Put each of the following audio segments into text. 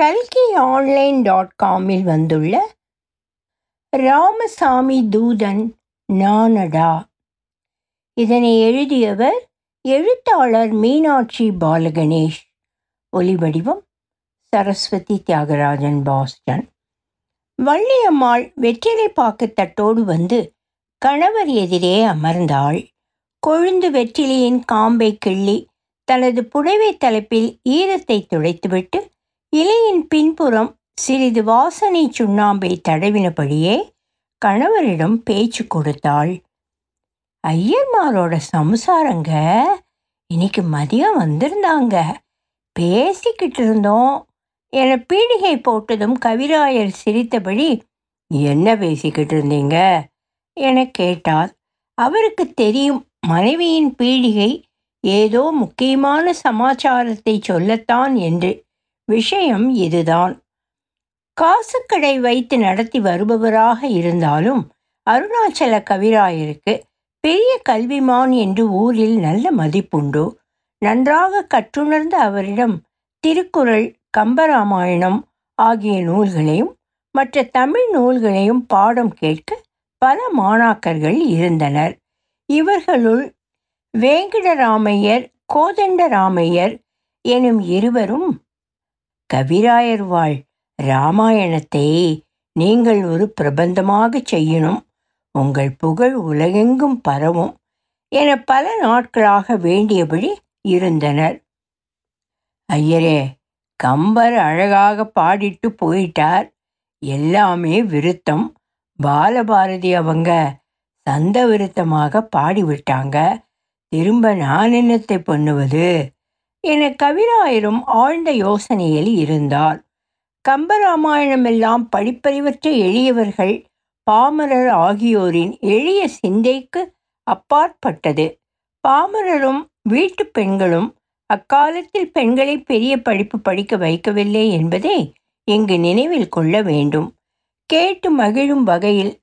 கல்கி online dot காமில் வந்துள்ள ராமசாமி தூதன் நானடா. இதனை எழுதியவர் எழுத்தாளர் மீனாட்சி பாலகணேஷ். ஒலிவடிவம் சரஸ்வதி தியாகராஜன் பாஸ்டன். வள்ளியம்மாள் வெற்றிலைப்பாக்கு தட்டோடு வந்து கணவர் எதிரே அமர்ந்தாள். கொழுந்து வெற்றிலையின் காம்பை கிள்ளி தனது புடவை தலைப்பில் ஈரத்தை துடைத்துவிட்டு இலையின் பின்புறம் சிறிது வாசனை சுண்ணாம்பை தடவினபடியே கணவரிடம் பேச்சு கொடுத்தாள். ஐயர்மாரோட சம்சாரங்க இன்னைக்கு மதியம் வந்திருந்தாங்க. பேசிக்கிட்டு இருந்தோம். என பீடிகை போட்டதும் கவிராயர் சிரித்தபடி என்ன பேசிக்கிட்டு இருந்தீங்க? என கேட்டார். அவருக்கு தெரியும் மனைவியின் பீடிகை ஏதோ முக்கியமான சமாச்சாரத்தை சொல்லத்தான் என்று. விஷயம் இதுதான். காசுக்கடை வைத்து நடத்தி வருபவராக இருந்தாலும் அருணாச்சல கவிராயருக்கு பெரிய கல்விமான் என்று ஊரில் நல்ல மதிப்புண்டு? நன்றாக கற்றுணர்ந்த அவரிடம் திருக்குறள் கம்பராமாயணம் ஆகிய நூல்களையும் மற்ற தமிழ் நூல்களையும் பாடம் கேட்க பல மாணாக்கர்கள் இருந்தனர். இவர்களுள் வேங்கடராமையர் கோதண்டராமையர் எனும் இருவரும் கவிராயர் வாழ் ராமாயணத்தை நீங்கள் ஒரு பிரபந்தமாக செய்யணும். உங்கள் புகழ் உலகெங்கும் பரவும் என பல நாட்களாக வேண்டியபடி இருந்தனர். ஐயரே கம்பர் அழகாக பாடிட்டு போயிட்டார். எல்லாமே விருத்தம். பாலபாரதி அவங்க சந்த விருத்தமாக பாடிவிட்டாங்க. திரும்ப நான் என்னத்தை பண்ணுவது? என கவிராயரும் ஆழ்ந்த யோசனையில் இருந்தார். கம்பராமாயணம் எல்லாம் படிப்பறிவற்ற எளியவர்கள் பாமரர் ஆகியோரின் எளிய சிந்தைக்கு அப்பாற்பட்டது. பாமரரும் வீட்டு பெண்களும் அக்காலத்தில் பெண்களை பெரிய படிப்பு படிக்க வைக்கவில்லை என்பதை இங்கு நினைவில் கொள்ள வேண்டும். கேட்டு மகிழும் வகையில்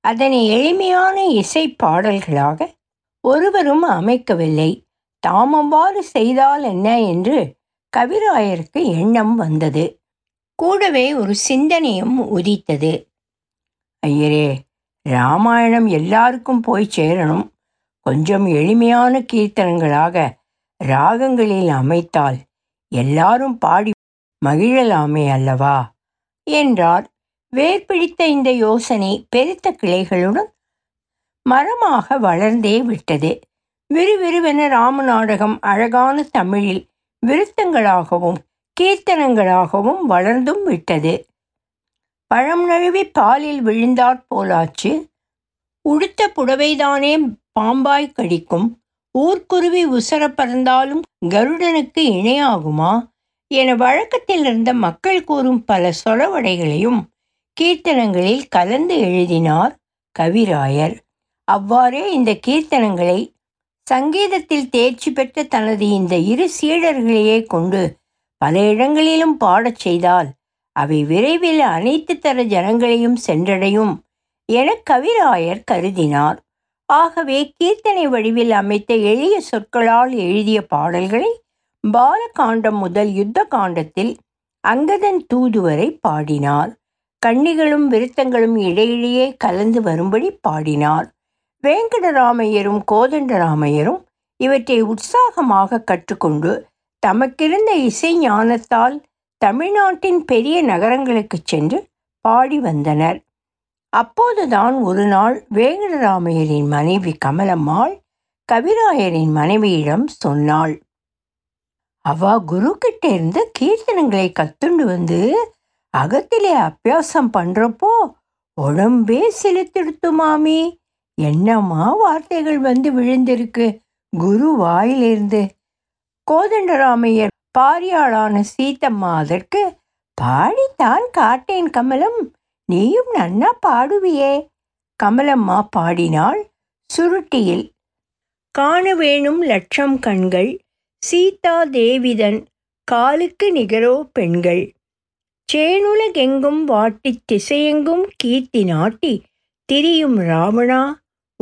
அதனை எளிமையான இசை பாடல்களாக ஒருவரும் அமைக்கவில்லை. தாம் அவ்வாறு செய்தால் என்ன என்று கவிராயருக்கு எண்ணம் வந்தது. கூடவே ஒரு சிந்தனையும் உதித்தது. ஐயரே ராமாயணம் எல்லாருக்கும் போய் சேரணும். கொஞ்சம் எளிமையான கீர்த்தனங்களாக ராகங்களில் அமைத்தால் எல்லாரும் பாடி மகிழலாமே அல்லவா? என்றார். வேர்பிடித்த இந்த யோசனை பெருத்த கிளைகளுடன் மரமாக வளர்ந்தே விட்டது. விறுவிறுவென ராமநாடகம் அழகான தமிழில் விருத்தங்களாகவும் கீர்த்தனங்களாகவும் வளர்ந்தும் விட்டது. பழம் நழுவி பாலில் விழுந்தாற் போலாச்சு. உடுத்த புடவைதானே பாம்பாய் கடிக்கும். ஊர்க்குருவி உசர பறந்தாலும் கருடனுக்கு இணையாகுமா? என வழக்கத்தில் இருந்த மக்கள் கூறும் பல சொலவடைகளையும் கீர்த்தனங்களில் கலந்து எழுதினார் கவிராயர். அவ்வாறே இந்த கீர்த்தனங்களை சங்கீதத்தில் தேர்ச்சி பெற்ற தனது இந்த இரு சீடர்களையே கொண்டு பல இடங்களிலும் பாடச் செய்தால் அவை விரைவில் அனைத்து தர ஜனங்களையும் சென்றடையும் என கவிராயர் கருதினார். ஆகவே கீர்த்தனை வடிவில் அமைத்த எளிய சொற்களால் எழுதிய பாடல்களை பாலகாண்டம் முதல் யுத்த காண்டத்தில் அங்கதன் தூதுவரை பாடினார். கண்ணிகளும் விருத்தங்களும் இடையிடையே கலந்து வரும்படி பாடினார். வேங்கடராமையரும் கோதண்டராமையரும் இவற்றை உற்சாகமாக கற்றுக்கொண்டு தமக்கிருந்த இசை ஞானத்தால் தமிழ்நாட்டின் பெரிய நகரங்களுக்கு சென்று பாடி வந்தனர். அப்போதுதான் ஒரு நாள் வேங்கடராமையரின் மனைவி கமலம்மாள் கவிராயரின் மனைவியிடம் சொன்னாள் அவ குரு கிட்ட இருந்து கீர்த்தனங்களை கத்துண்டு வந்து அகத்திலே அபியாசம் பண்றப்போ உடம்பே செலுத்திடுத்து மாமி. என்னம்மா வார்த்தைகள் வந்து விழுந்திருக்கு? குரு வாயிலிருந்து. கோதண்டராமையர் பாரியாளான சீத்தம்மா அதற்கு பாடித்தான் காட்டேன் கமலம் நீயும் நன்னா பாடுவியே. கமலம்மா பாடினாள். சுருட்டியில் காண வேணும் லட்சம் கண்கள் சீதா தேவிதன் காலுக்கு நிகரோ பெண்கள். சேனுலகெங்கும் வாட்டி திசையெங்கும் கீர்த்தி நாட்டி திரியும் ராவணா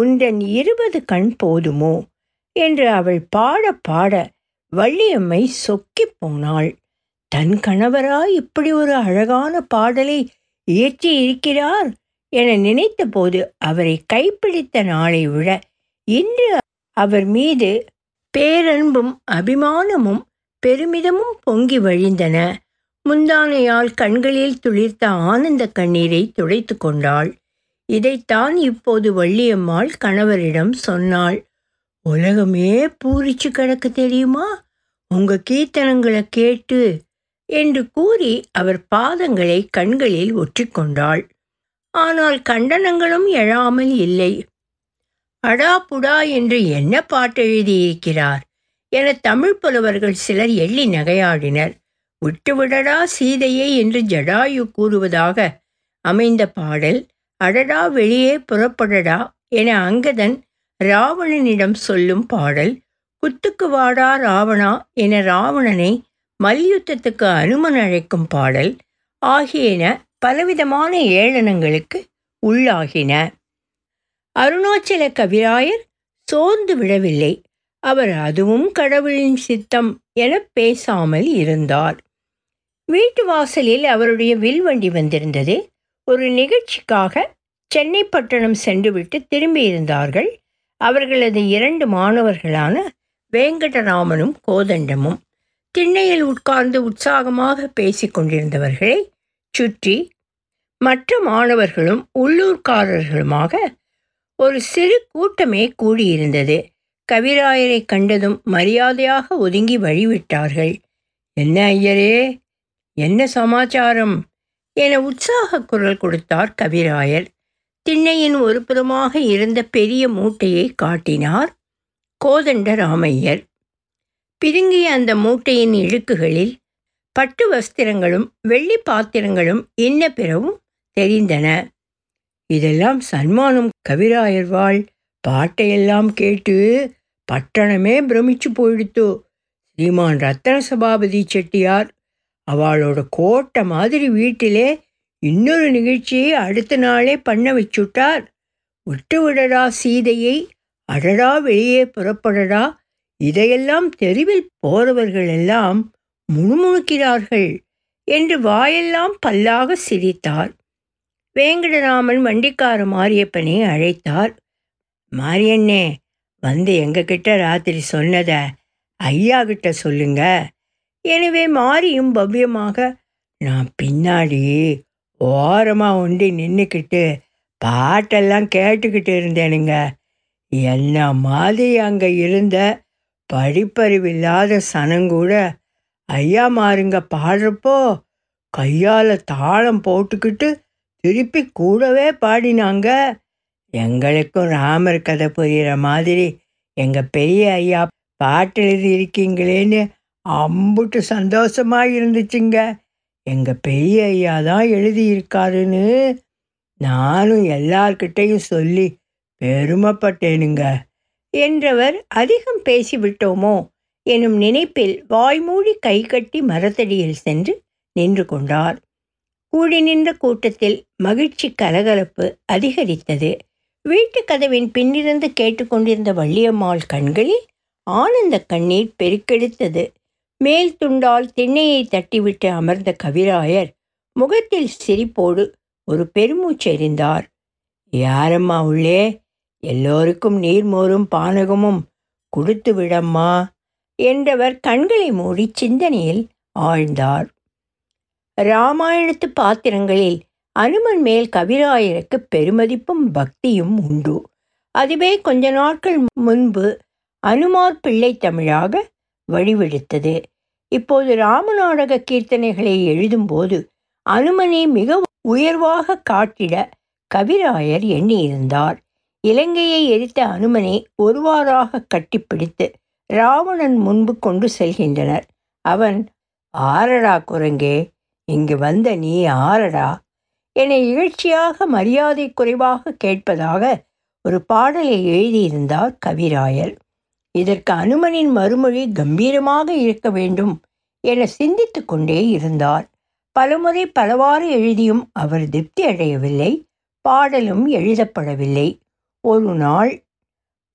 உந்தன் இருபது கண் போதுமோ? என்று அவள் பாட பாட வள்ளியம்மை சொக்கிப் போனாள். தன் கணவராய் இப்படி ஒரு அழகான பாடலை இயற்றி இருக்கிறார் என நினைத்தபோது அவரை கைப்பிடித்த நாளை விட இன்று அவர் மீது பேரன்பும் அபிமானமும் பெருமிதமும் பொங்கி வழிந்தன. முந்தானையால் கண்களில் துளிர்த்த ஆனந்த கண்ணீரை துடைத்து கொண்டாள். இதைத்தான் இப்போது வள்ளியம்மாள் கணவரிடம் சொன்னாள். உலகமே பூரிச்சு கிடக்கு தெரியுமா? உங்க கீர்த்தனங்களை கேட்டு என்று கூறி அவர் பாதங்களை கண்களில் ஒற்றிக்கொண்டாள். ஆனால் கண்டனங்களும் எழாமல் இல்லை. அடா புடா என்று என்ன பாட்டு எழுதியிருக்கிறார்? என தமிழ் புலவர்கள் சிலர் எள்ளி நகையாடினர். விட்டுவிடடா சீதையே என்று ஜடாயு கூறுவதாக அமைந்த பாடல் அடடா வெளியே புறப்படடா என அங்கதன் ராவணனிடம் சொல்லும் பாடல் குத்துக்கு வாடா ராவணா என ராவணனை மல்யுத்தத்துக்கு அனுமன் அழைக்கும் பாடல் ஆகியன பலவிதமான ஏளனங்களுக்கு உள்ளாகின. அருணாச்சல கவிராயர் சோர்ந்து விடவில்லை. அவர் அதுவும் கடவுளின் சித்தம் என பேசாமல் இருந்தார். வீட்டு வாசலில் அவருடைய வில்வண்டி வந்திருந்தது. ஒரு நிகழ்ச்சிக்காக சென்னை பட்டணம் சென்றுவிட்டு திரும்பியிருந்தார்கள். அவர்களது இரண்டு மாணவர்களான வேங்கடராமனும் கோதண்டமும் திண்ணையில் உட்கார்ந்து உற்சாகமாக பேசி கொண்டிருந்தவர்களை சுற்றி மற்ற மாணவர்களும் உள்ளூர்காரர்களுமாக ஒரு சிறு கூட்டமே கூடியிருந்தது. கவிராயரை கண்டதும் மரியாதையாக ஒதுங்கி வழிவிட்டார்கள். என்ன ஐயரே? என்ன சமாச்சாரம்? என உற்சாக குரல் கொடுத்தார் கவிராயர். திண்ணையின் ஒரு புறமாக இருந்த பெரிய மூட்டையை காட்டினார் கோதண்ட ராமையர் பிதுங்கிய அந்த மூட்டையின் இழுக்குகளில் பட்டு வஸ்திரங்களும் வெள்ளி பாத்திரங்களும் இன்ன பிறவும் தெரிந்தன. இதெல்லாம் சன்மானம் கவிராயர் வாழ் பாட்டையெல்லாம் கேட்டு பட்டணமே பிரமிச்சு போயிடுத்து. ஸ்ரீமான் ரத்தன சபாபதி செட்டியார் அவளோட கோட்டை மாதிரி வீட்டிலே இன்னொரு நிகழ்ச்சியை அடுத்த நாளே பண்ண வச்சுட்டார். விட்டு விடடா சீதையை அடடா வெளியே புறப்படடா இதையெல்லாம் தெருவில் போறவர்கள் எல்லாம் முணுமுணுக்கிறார்கள் என்று வாயெல்லாம் பல்லாக சிரித்தார். வேங்கடராமன் வண்டிக்கார மாரியப்பனை அழைத்தார். மாரியண்ணே வந்து எங்ககிட்ட ராத்திரி சொன்னத ஐயா கிட்ட சொல்லுங்க. எனவே மாரியும் பவ்யமாக நான் பின்னாடி ஓரமாக ஒண்டி நின்றுக்கிட்டு பாட்டெல்லாம் கேட்டுக்கிட்டு இருந்தேனுங்க. என்ன மாதிரி அங்கே இருந்த படிப்பறிவில்லாத சனங்கூட ஐயா மாருங்க பாடுறப்போ கையால் தாளம் போட்டுக்கிட்டு திருப்பி கூடவே பாடினாங்க. எங்களுக்கும் ராமர் கதை புரிகிற மாதிரி எங்கள் பெரிய ஐயா பாட்டு எழுதி இருக்கீங்களேன்னு அம்புட்டு சந்தோஷமாக இருந்துச்சுங்க எங்கள் பெரிய ஐயா தான் எழுதியிருக்காருன்னு நானும் எல்லார்கிட்டையும் சொல்லி பெருமைப்பட்டேனுங்க. என்றவர் அதிகம் பேசிவிட்டோமோ எனும் நினைப்பில் வாய்மூடி கை கட்டி மரத்தடியில் சென்று நின்று கொண்டார். கூடி நின்ற கூட்டத்தில் மகிழ்ச்சி கலகலப்பு அதிகரித்தது. வீட்டு கதவின் பின்னிருந்து கேட்டுக்கொண்டிருந்த வள்ளியம்மாள் கண்களில் ஆனந்த கண்ணீர் பெருக்கெடுத்தது. மேல் துண்டால் திண்ணையை தட்டிவிட்டு அமர்ந்த கவிராயர் முகத்தில் சிரிப்போடு ஒரு பெருமூச்செறிந்தார் யாரம்மா உள்ளே? எல்லோருக்கும் நீர்மோரும் பானகமும் கொடுத்து விடம்மா என்றவர் கண்களை மூடி சிந்தனையில் ஆழ்ந்தார். ராமாயணத்து பாத்திரங்களில் அனுமன் மேல் கவிராயருக்கு பெருமதிப்பும் பக்தியும் உண்டு. அதுவே கொஞ்ச நாட்கள் முன்பு அனுமார் பிள்ளை தமிழாக வடிவெடுத்தது இப்போது ராமநாடக கீர்த்தனைகளை எழுதும்போது அனுமனை மிக உயர்வாக காட்டிட கவிராயர் எண்ணியிருந்தார். இலங்கையை எரித்த அனுமனை ஒருவாறாக கட்டிப்பிடித்து ராவணன் முன்பு கொண்டு செல்கின்றனர். அவன் ஆரடா குரங்கே இங்கு வந்த நீ ஆரடா என இகழ்ச்சியாக மரியாதை குறைவாக கேட்பதாக ஒரு பாடலை எழுதியிருந்தார் கவிராயர். இதற்கு அனுமனின் மறுமொழி கம்பீரமாக இருக்க வேண்டும் என சிந்தித்து கொண்டே இருந்தார். பலமுறை பலவாறு எழுதியும் அவர் திருப்தி அடையவில்லை பாடலும் எழுதப்படவில்லை. ஒரு நாள்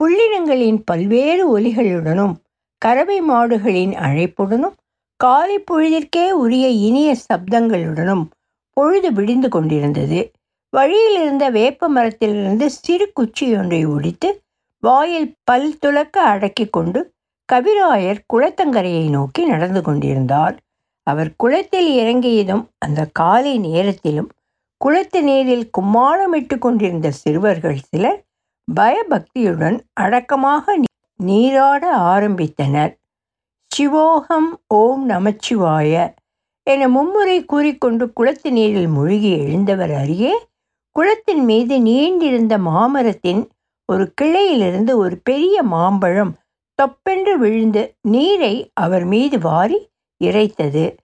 புள்ளினங்களின் பல்வேறு ஒலிகளுடனும் கறவை மாடுகளின் அழைப்புடனும் காலை பொழுதிற்கே உரிய இனிய சப்தங்களுடனும் பொழுது விடிந்து கொண்டிருந்தது. வழியில் இருந்த வேப்ப மரத்திலிருந்து சிறு குச்சியொன்றை ஒடித்து வாயில் பல் துலக்க அடக்கி கொண்டு கவிராயர் குளத்தங்கரையை நோக்கி நடந்து கொண்டிருந்தார். அவர் குளத்தில் இறங்கியதும் அந்த காலை நேரத்திலும் குளத்து நீரில் கும்மாளமிட்டு கொண்டிருந்த சிறுவர்கள் சிலர் பயபக்தியுடன் அடக்கமாக நீராட ஆரம்பித்தனர். சிவோகம் ஓம் நமச்சிவாய என மும்முறை கூறிக்கொண்டு குளத்து நீரில் மூழ்கி எழுந்தவர் அருகே குளத்தின் மீது நீண்டிருந்த மாமரத்தின் ஒரு கிளையிலிருந்து ஒரு பெரிய மாம்பழம் தொப்பென்று விழுந்து நீரை அவர் மீது வாரி இறைத்தது.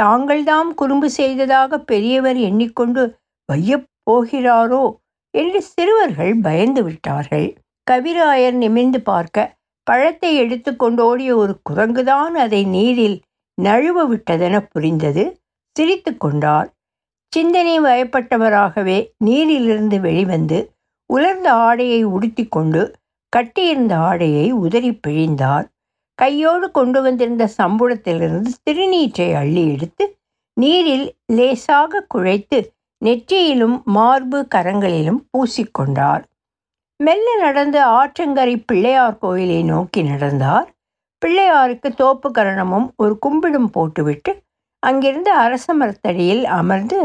தாங்கள்தாம் குறும்பு செய்ததாக பெரியவர் எண்ணிக்கொண்டு வையப் போகிறாரோ? என்று சிறுவர்கள் பயந்து விட்டார்கள். கவிராயர் நிமிர்ந்து பார்க்க பழத்தை எடுத்து கொண்டோடிய ஒரு குரங்குதான் அதை நீரில் நழுவ விட்டதென புரிந்தது. சிரித்து கொண்டார். சிந்தனை வயப்பட்டவராகவே நீரிலிருந்து வெளிவந்து உலர்ந்த ஆடையை உடுத்தி கொண்டு கட்டியிருந்த ஆடையை உதறி பிழிந்தார் கையோடு கொண்டு வந்திருந்த சம்புளத்திலிருந்து திருநீற்றை அள்ளி எடுத்து நீரில் லேசாக குழைத்து நெற்றியிலும் மார்பு கரங்களிலும் பூசிக்கொண்டார். மெல்ல நடந்து ஆற்றங்கரை பிள்ளையார் கோயிலை நோக்கி நடந்தார். பிள்ளையாருக்கு தோப்பு கரணமும் ஒரு கும்பிடும் போட்டுவிட்டு அங்கிருந்து அரச மரத்தடியில் அமர்ந்து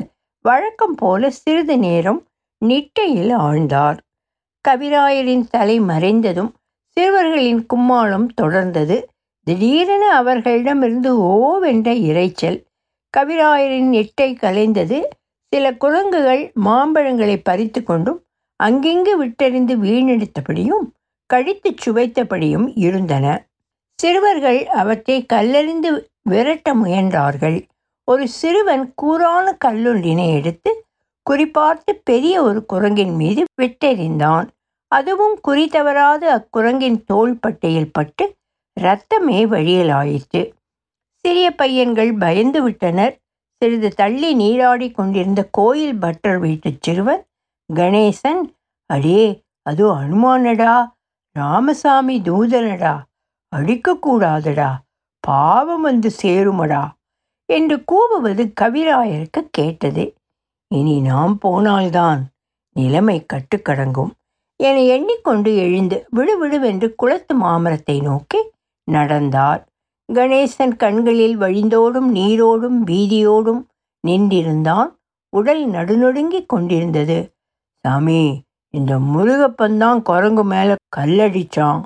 வழக்கம் போல சிறிது நேரம் நிட்டையில் ஆழ்ந்தார். கவிராயரின் தலை மறைந்ததும் சிறுவர்களின் கும்மாளம் தொடர்ந்தது. திடீரென அவர்களிடமிருந்து ஓவென்ற இரைச்சல். கவிராயரின் நெட்டை கலைந்தது. சில குரங்குகள் மாம்பழங்களை பறித்து கொண்டும் அங்கிங்கு விட்டறிந்து வீணெடுத்தபடியும் கழித்து சுவைத்தபடியும் இருந்தன. சிறுவர்கள் அவற்றை கல்லறிந்து விரட்ட முயன்றார்கள். ஒரு சிறுவன் கூறான கல்லொன்றினை எடுத்து குறிப்பார்த்து பெரிய ஒரு குரங்கின் மீது விட்டெறிந்தான். அதுவும் குறி தவறாது அக்குரங்கின் தோள்பட்டையில் பட்டு இரத்தமே ஆயிற்று. சிறிய பையன்கள் பயந்து விட்டனர். சிறிது தள்ளி நீராடி கொண்டிருந்த கோயில் பட்டர் வீட்டு சிறுவன் கணேசன் அடே அது அனுமானடா? ராமசாமி தூதனடா? அடிக்கக்கூடாதடா பாவம் வந்து சேருமடா? என்று கூவுவது கவிராயருக்கு கேட்டது. இனி நாம் போனால்தான் நிலைமை கட்டுக்கடங்கும். என எண்ணிக்கொண்டு எழுந்து விடுவிடுவென்று குளத்து மாமரத்தை நோக்கி நடந்தார் கணேசன் கண்களில் வழிந்தோடும் நீரோடும் பீதியோடும் நின்றிருந்தான். உடல் நடுநொடுங்கிக் கொண்டிருந்தது. சாமி இந்த முருகப்பந்தான் குரங்கு மேலே கல்லடிச்சான்.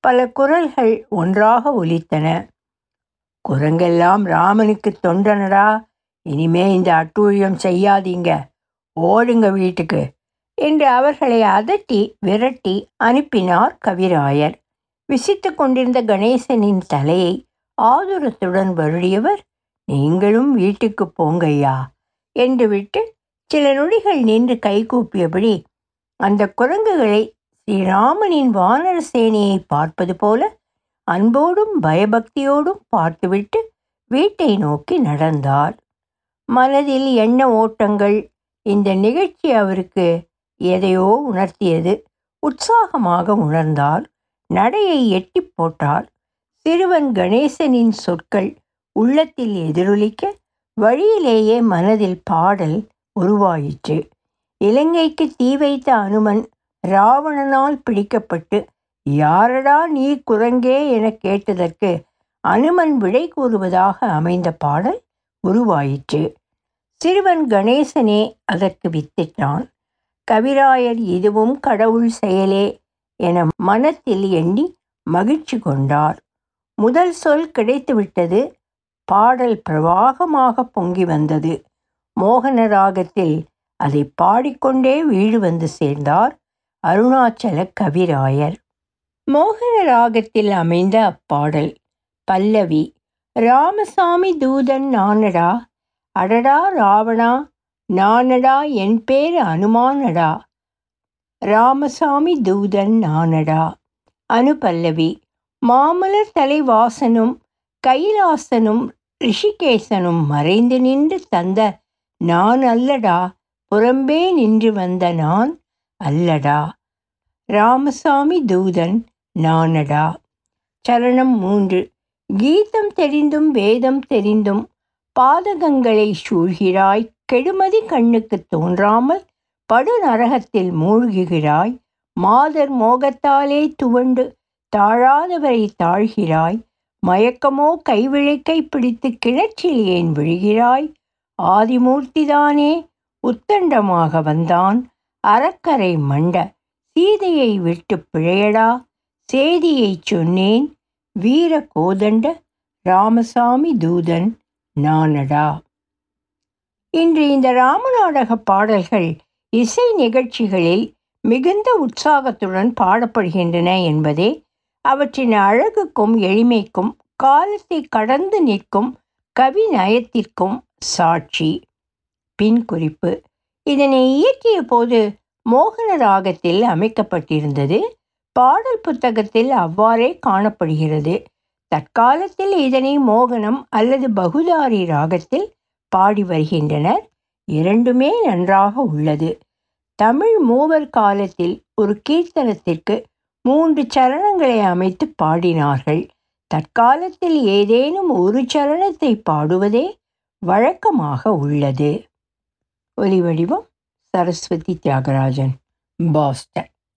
பல குரல்கள் ஒன்றாக ஒலித்தன. குரங்கெல்லாம் ராமனுக்கு தொண்டனடா. இனிமே இந்த அட்டூழியம் செய்யாதீங்க. ஓடுங்க வீட்டுக்கு. என்று அவர்களை அதட்டி விரட்டி அனுப்பினார் கவிராயர். விசித்து கொண்டிருந்த கணேசனின் தலையை ஆதுரத்துடன் வருடியவர் நீங்களும் வீட்டுக்கு போங்கய்யா என்று விட்டு சில நொடிகள் நின்று கைகூப்பியபடி அந்த குரங்குகளை ஸ்ரீராமனின் வானர சேனையை பார்ப்பது போல அன்போடும் பயபக்தியோடும் பார்த்துவிட்டு வீட்டை நோக்கி நடந்தார். மனதில் எண்ண ஓட்டங்கள். இந்த நிகழ்ச்சி அவருக்கு எதையோ உணர்த்தியது. உற்சாகமாக உணர்ந்தார் நடையை எட்டி போட்டார் சிறுவன் கணேசனின் சொற்கள் உள்ளத்தில் எதிரொலிக்க வழியிலேயே மனதில் பாடல் உருவாயிற்று. இலங்கைக்கு தீ வைத்த அனுமன் ராவணனால் பிடிக்கப்பட்டு யாரடா நீ குரங்கே என கேட்டதற்கு அனுமன் விடை கூறுவதாக அமைந்த பாடல் உருவாயிற்று. சிறுவன் கணேசனே அதற்கு வித்திட்டான். கவிராயர் இதுவும் கடவுள் செயலே என மனத்தில் எண்ணி மகிழ்ச்சி கொண்டார். முதல் சொல் கிடைத்துவிட்டது. பாடல் பிரவாகமாக பொங்கி வந்தது. மோகன ராகத்தில் அதை பாடிக்கொண்டே வீடு வந்து சேர்ந்தார் அருணாச்சல கவிராயர். மோகன ராகத்தில் அமைந்த அப்பாடல் பல்லவி ராமசாமி தூதன் நானடா. அடடா ராவணா நானடா என் பேர் அனுமானடா. ராமசாமி தூதன் நானடா. அனுபல்லவி மாமலர் தலைவாசனும் கைலாசனும் ரிஷிகேசனும் மறைந்து நின்று தந்த நான் அல்லடா. புறம்பே நின்று வந்த நான் அல்லடா. ராமசாமி தூதன் நானடா. சரணம் மூன்று. கீதம் தெரிந்தும் வேதம் தெரிந்தும் பாதகங்களை சூழ்கிறாய். கெடுமதி கண்ணுக்கு தோன்றாமல் படு நரகத்தில் மூழ்குகிறாய். மாதர் மோகத்தாலே துவண்டு தாழாதவரை தாழ்கிறாய். மயக்கமோ கைவிழைக்கை பிடித்து கிணற்றில் ஏன் விழுகிறாய்? ஆதிமூர்த்திதானே உத்தண்டமாக வந்தான். அறக்கரை மண்ட சீதையை விட்டு பிழையடா. சேதியைச் சொன்னேன் வீர கோதண்ட ராமசாமி தூதன் நானடா. இன்று இந்த ராமநாடக பாடல்கள் இசை நிகழ்ச்சிகளில் மிகுந்த உற்சாகத்துடன் பாடப்படுகின்றன என்பதே அவற்றின் அழகுக்கும் எளிமைக்கும் காலத்தை கடந்து நிற்கும் கவி நயத்திற்கும் சாட்சி. பின் குறிப்பு. இதனை இயற்றிய போது மோகன ராகத்தில் அமைக்கப்பட்டிருந்தது பாடல் புத்தகத்தில் அவ்வாறே காணப்படுகிறது. தற்காலத்தில் இதனை மோகனம் அல்லது பகுதாரி ராகத்தில் பாடி வருகின்றனர். இரண்டுமே நன்றாக உள்ளது. தமிழ் மூவர் காலத்தில் ஒரு கீர்த்தனத்திற்கு மூன்று சரணங்களை அமைத்து பாடினார்கள். தற்காலத்தில் ஏதேனும் ஒரு சரணத்தை பாடுவதே வழக்கமாக உள்ளது. ஒலிவடிவம் சரஸ்வதி தியாகராஜன் பாஸ்டன்.